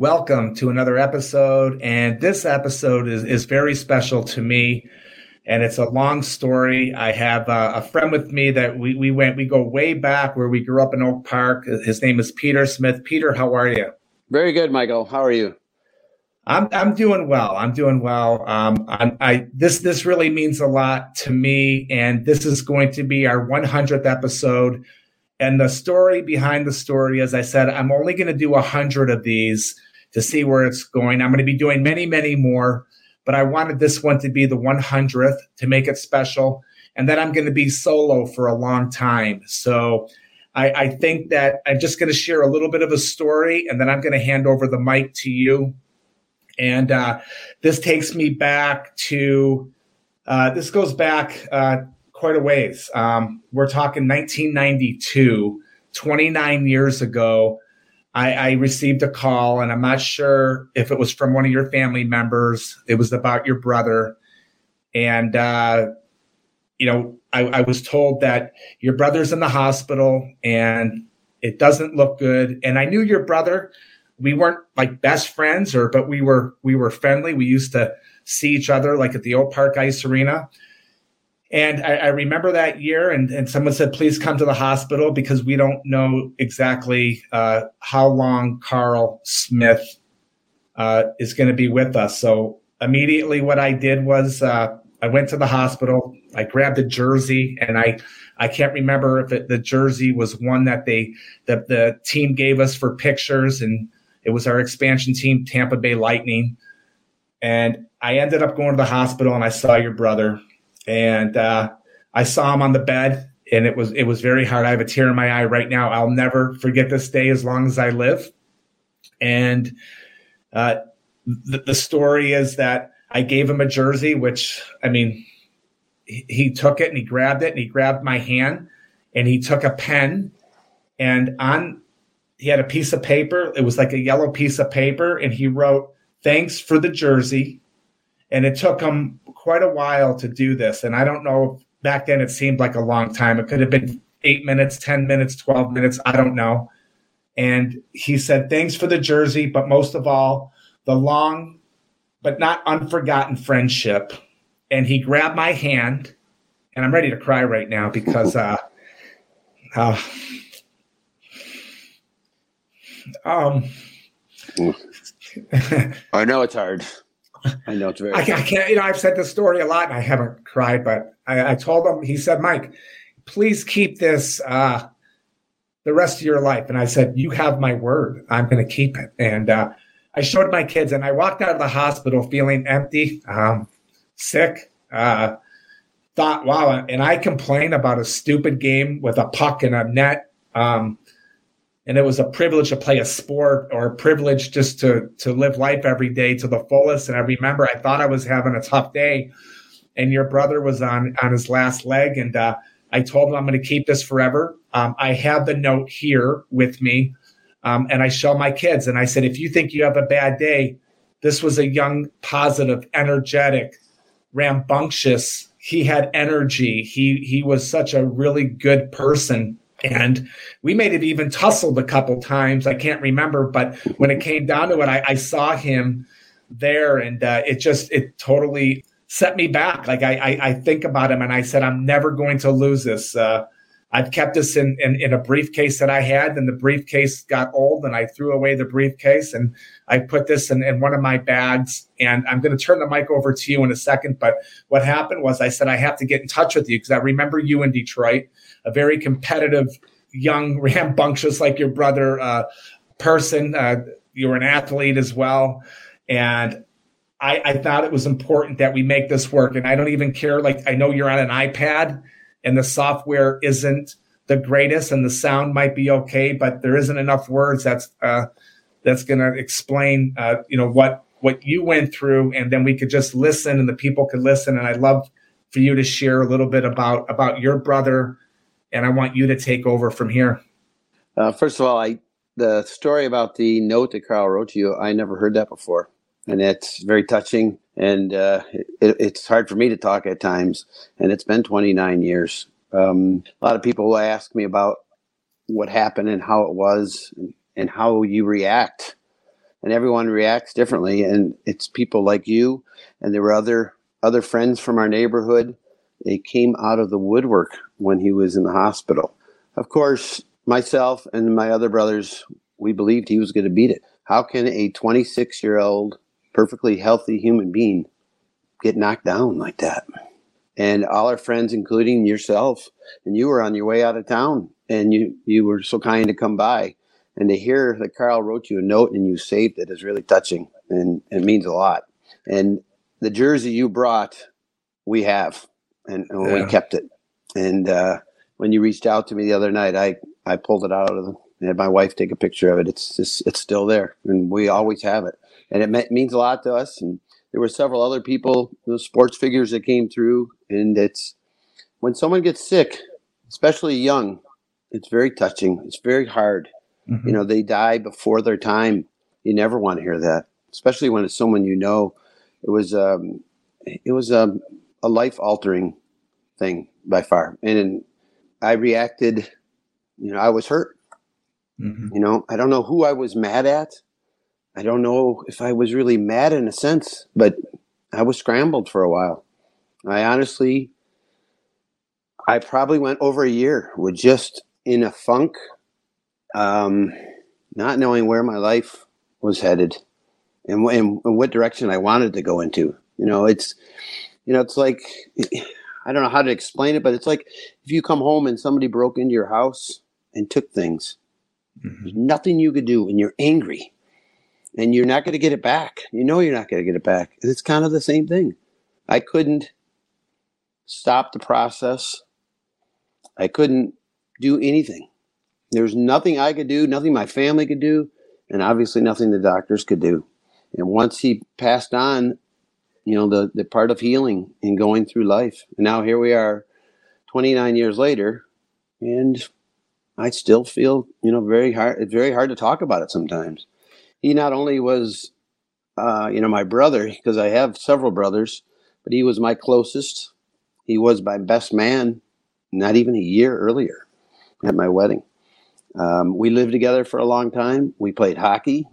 Welcome to another episode. And this episode is, is very special to me. And it's a long story. I have uh, a friend with me that we, we went, we go way back where we grew up in Oak Park. His name is Peter Smith. Peter, how are you? Very good, Michael. How are you? I'm I'm doing well. I'm doing well. Um, I'm, I this this really means a lot to me, and this is going to be our 100th episode. And the story behind the story, as I said, I'm only going to do a hundred of these to see where it's going. I'm going to be doing many, many more, but I wanted this one to be the 100th to make it special. And then I'm going to be solo for a long time. So I, I think that I'm just going to share a little bit of a story, and then I'm going to hand over the mic to you and uh, this takes me back to, uh, this goes back uh, quite a ways. Um, we're talking 1992, 29 years ago. I, I, received a call, and I'm not sure if it was from one of your family members. It was about your brother. And, uh, you know, I, I was told that your brother's in the hospital and it doesn't look good. And I knew your brother we weren't like best friends or but we were we were friendly we used to see each other like at the Oak Park ice arena and I, I, remember that year and, and someone said please come to the hospital because we don't know exactly uh, how long carl smith uh, is going to be with us so immediately what i did was uh, i went to the hospital i grabbed a jersey and i I can't remember if it, the jersey was one that they that the team gave us for pictures and it was our expansion team, Tampa Bay Lightning. And I ended up going to the hospital and I saw your brother. And uh, I saw him on the bed and it was it was very hard. I have a tear in my eye right now. I'll never forget this day as long as I live. And uh, the, the story is that I gave him a jersey, which I mean, he, he took it and he grabbed it and he grabbed my hand and he took a pen and on he had a piece of paper. It was like a yellow piece of paper, and he wrote, Thanks for the jersey. And it took him quite a while to do this. And I don't know, back then it seemed like a long time. It could have been eight minutes, 10 minutes, 12 minutes. I don't know. And he said, Thanks for the jersey, but most of all, the long but not unforgotten friendship. And he grabbed my hand, and I'm ready to cry right now because uh, uh um, I know it's hard. I know it's very. I, I, can't. You know, I've said this story a lot, and I haven't cried. But I, I told him. He said, "Mike, please keep this uh, the rest of your life." And I said, "You have my word. I'm going to keep it." And uh, I showed my kids, and I walked out of the hospital feeling empty, um, sick. Uh, thought, wow. And I complain about a stupid game with a puck and a net. Um, and it was a privilege to play a sport or a privilege just to to live life every day to the fullest. And i remember i thought i was having a tough day and your brother was on on his last leg and uh, i told him i'm going to keep this forever. Um, i have the note here with me um, and i show my kids and i said if you think you have a bad day this was a young positive energetic rambunctious he had energy. He he was such a really good person and we may have even tussled a couple times. I can't remember, but when it came down to it, I, I saw him there, and uh, it just it totally set me back. Like I, I, I think about him, and I said, I'm never going to lose this. Uh, I've kept this in, in, in a briefcase that I had, and the briefcase got old, and I threw away the briefcase, and I put this in, in one of my bags. And I'm going to turn the mic over to you in a second. But what happened was I said I have to get in touch with you because I remember you in Detroit a very competitive, young, rambunctious like your brother uh, person. Uh, you were an athlete as well, and I, I thought it was important that we make this work. And I don't even care. Like I know you're on an iPad, and the software isn't the greatest, and the sound might be okay, but there isn't enough words that's uh, that's going to explain, uh, you know, what what you went through, and then we could just listen, and the people could listen. And I'd love for you to share a little bit about about your brother, and I want you to take over from here. Uh, first of all, I the story about the note that Carl wrote to you, I never heard that before, and it's very touching. And uh, it, it's hard for me to talk at times, and it's been 29 years. Um, a lot of people ask me about what happened and how it was, and, and how you react and everyone reacts differently and it's people like you and there were other other friends from our neighborhood they came out of the woodwork when he was in the hospital of course myself and my other brothers we believed he was going to beat it how can a 26 year old perfectly healthy human being get knocked down like that and all our friends including yourself and you were on your way out of town and you you were so kind to come by and to hear that Carl wrote you a note and you saved it is really touching and it means a lot. And the jersey you brought, we have, and, and yeah. we kept it. And uh, when you reached out to me the other night, I I pulled it out of the. I had my wife take a picture of it. It's just it's still there, and we always have it, and it me- means a lot to us. And there were several other people, the sports figures that came through, and it's when someone gets sick, especially young, it's very touching. It's very hard Mm-hmm. You know, they die before their time. You never want to hear that, especially when it's someone you know. It was um, it was a, um, a life altering thing by far, and I reacted. You know, I was hurt. Mm-hmm. You know, I don't know who I was mad at. I don't know if I was really mad in a sense, but I was scrambled for a while. I honestly, I probably went over a year with just in a funk um, not knowing where my life was headed and, and, and what direction I wanted to go into. You know, it's you know, it's like I don't know how to explain it, but it's like if you come home and somebody broke into your house and took things. Mm-hmm. There's nothing you could do, and you're angry, and you're not going to get it back. You know you're not going to get it back. It's kind of the same thing. I couldn't stop the process. I couldn't do anything. There's nothing I could do, nothing my family could do, and obviously nothing the doctors could do. And once he passed on, you know, the, the part of healing and going through life. And now here we are 29 years later, and I still feel, you know, very hard. It's very hard to talk about it sometimes. He not only was, uh, you know, my brother, because I have several brothers, but he was my closest. He was my best man not even a year earlier at my wedding. Um, we lived together for a long time. We played hockey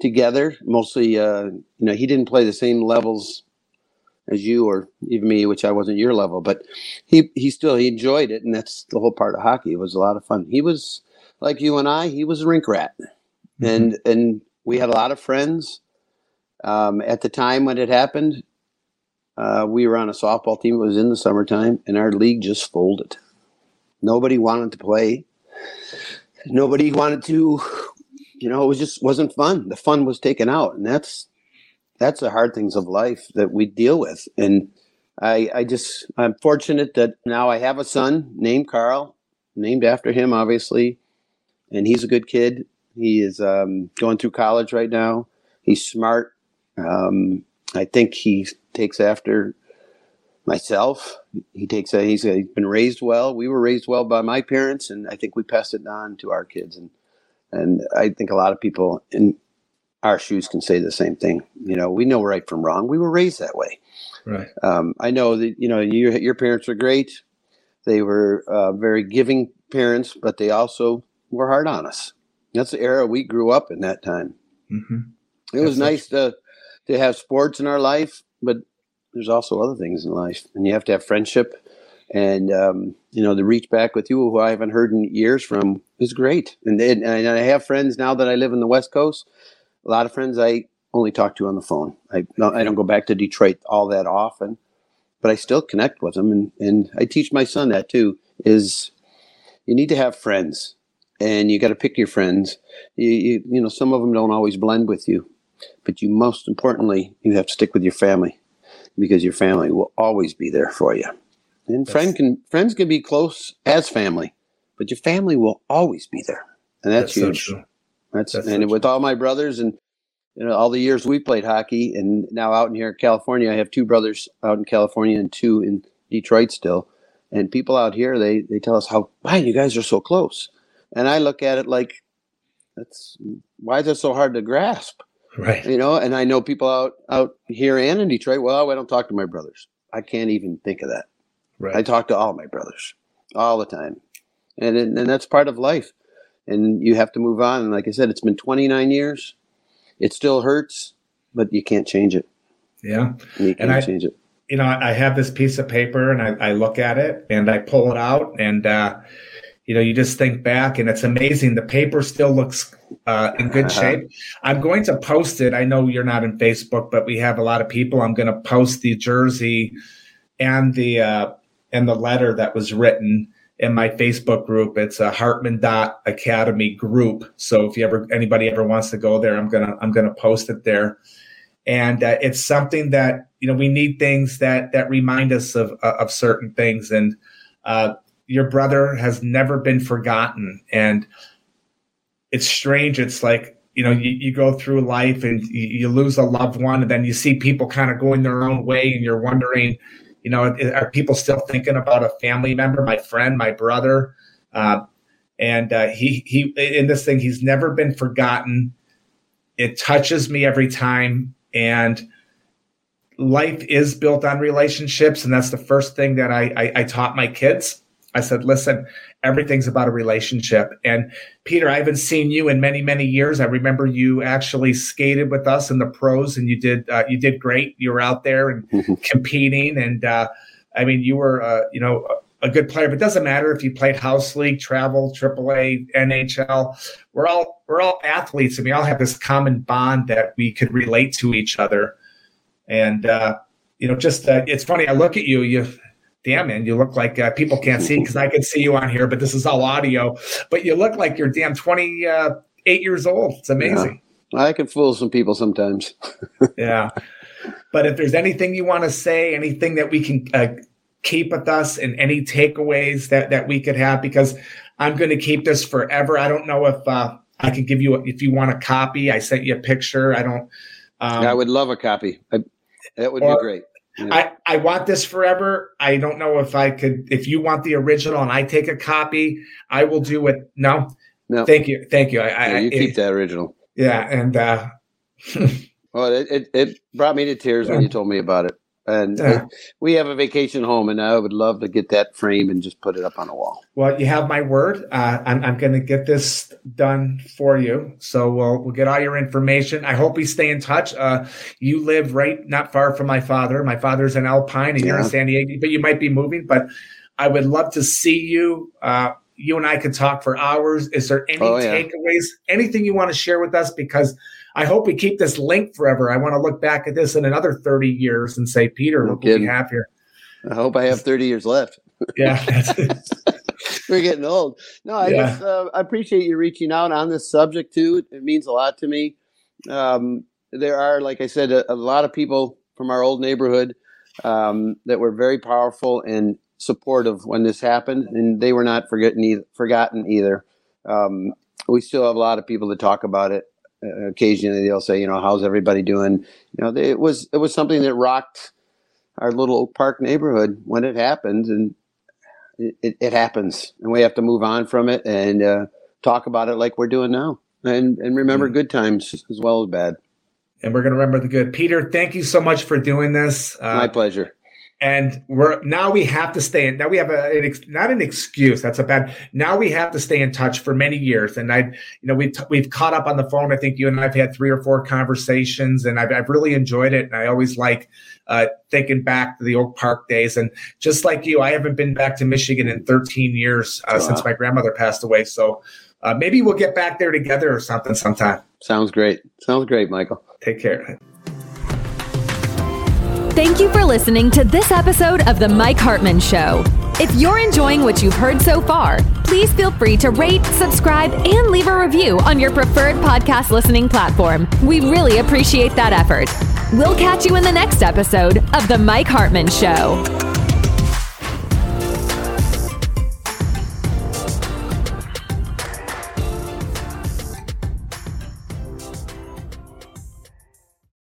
together. Mostly, uh, you know, he didn't play the same levels as you or even me, which I wasn't your level, but he he still he enjoyed it, and that's the whole part of hockey. It was a lot of fun. He was like you and I. He was a rink rat, mm-hmm. and and we had a lot of friends. Um, at the time when it happened, uh, we were on a softball team. It was in the summertime, and our league just folded. Nobody wanted to play nobody wanted to you know it was just wasn't fun the fun was taken out and that's that's the hard things of life that we deal with and i i just i'm fortunate that now i have a son named carl named after him obviously and he's a good kid he is um, going through college right now he's smart um, i think he takes after myself. He takes a, he's, a, he's been raised well. We were raised well by my parents, and I think we passed it on to our kids. And and I think a lot of people in our shoes can say the same thing. You know, we know right from wrong. We were raised that way. Right. Um, I know that you know your your parents were great. They were uh, very giving parents, but they also were hard on us. That's the era we grew up in that time. Mm-hmm. It was nice to to have sports in our life, but there's also other things in life, and you have to have friendship. And um, you know, the reach back with you, who I haven't heard in years from, is great. And, and I have friends now that I live in the West Coast. A lot of friends I only talk to on the phone. I I don't go back to Detroit all that often, but I still connect with them, and and I teach my son that too. Is you need to have friends, and you got to pick your friends. You, you you know, some of them don't always blend with you, but you most importantly, you have to stick with your family because your family will always be there for you. And friend can friends can be close as family, but your family will always be there, and that's, that's huge. So That's, That's and with all my brothers and you know all the years we played hockey, and now out in here in California, I have two brothers out in California and two in Detroit still. And people out here, they they tell us how man, you guys are so close, and I look at it like that's why is it so hard to grasp? Right. You know, and I know people out out here and in Detroit. Well, I don't talk to my brothers. I can't even think of that. Right. I talk to all my brothers all the time, and and that's part of life. And you have to move on. And like I said, it's been 29 years. It still hurts, but you can't change it. Yeah, and you can't I, change it. You know, I have this piece of paper, and I, I look at it, and I pull it out, and uh, you know, you just think back, and it's amazing. The paper still looks uh, in good uh-huh. shape. I'm going to post it. I know you're not in Facebook, but we have a lot of people. I'm going to post the jersey and the uh, and the letter that was written in my Facebook group. It's a Hartman dot Academy group. So if you ever anybody ever wants to go there, I'm gonna I'm gonna post it there. And uh, it's something that you know we need things that that remind us of uh, of certain things. And uh, your brother has never been forgotten. And it's strange. It's like you know you, you go through life and you, you lose a loved one, and then you see people kind of going their own way, and you're wondering you know, are people still thinking about a family member, my friend, my brother? Uh, and uh, he he in this thing, he's never been forgotten. It touches me every time, and life is built on relationships, and that's the first thing that I, I, I taught my kids. I said, listen, everything's about a relationship. And Peter, I haven't seen you in many, many years. I remember you actually skated with us in the pros, and you did uh, you did great. You were out there and competing, and uh, I mean, you were uh, you know a good player. But it doesn't matter if you played house league, travel, AAA, NHL. We're all we're all athletes, and we all have this common bond that we could relate to each other. And uh, you know, just uh, it's funny. I look at you, you damn man, you look like uh, people can't see because I can see you on here, but this is all audio. But you look like you're damn 28 uh, years old. It's amazing. Yeah. I can fool some people sometimes. yeah. But if there's anything you want to say, anything that we can uh, keep with us, and any takeaways that that we could have, because I'm going to keep this forever. I don't know if uh, I can give you a, if you want a copy. I sent you a picture. I don't. Um, I would love a copy. I, that would or, be great. I, I want this forever. I don't know if I could, if you want the original and I take a copy, I will do it. No, no. Thank you. Thank you. I, I you keep it, that original. Yeah. And, uh, well, it, it, it, brought me to tears when you told me about it. And yeah. we have a vacation home, and I would love to get that frame and just put it up on a wall. Well, you have my word. Uh, I'm, I'm going to get this done for you. So we'll we'll get all your information. I hope we stay in touch. Uh, you live right not far from my father. My father's in Alpine, and yeah. you're in San Diego, but you might be moving. But I would love to see you. Uh, you and I could talk for hours. Is there any oh, yeah. takeaways? Anything you want to share with us? Because I hope we keep this link forever. I want to look back at this in another 30 years and say, Peter, no look what we have here. I hope I have 30 years left. Yeah. We're getting old. No, I yeah. just uh, I appreciate you reaching out on this subject too. It means a lot to me. Um, there are, like I said, a, a, lot of people from our old neighborhood um, that were very powerful and supportive when this happened, and they were not forgotten either. Forgotten either. Um, we still have a lot of people to talk about it occasionally they'll say, you know, how's everybody doing? You know, they, it was it was something that rocked our little Oak Park neighborhood when it happened, and it, it, happens, and we have to move on from it and uh, talk about it like we're doing now, and and remember mm-hmm. good times as well as bad. And we're going to remember the good. Peter, thank you so much for doing this. Uh, My pleasure and we're now we have to stay in now we have a an ex, not an excuse that's a bad now we have to stay in touch for many years. And i you know we've we've caught up on the phone. I think you and i've had three or four conversations and i've, I've really enjoyed it. And i always like uh, thinking back to the oak park days. And just like you i haven't been back to michigan in 13 years uh, wow. since my grandmother passed away. So uh, maybe we'll get back there together or something sometime. Sounds great. Sounds great michael. Take care Thank you for listening to this episode of The Mike Hartman Show. If you're enjoying what you've heard so far, please feel free to rate, subscribe, and leave a review on your preferred podcast listening platform. We really appreciate that effort. We'll catch you in the next episode of The Mike Hartman Show.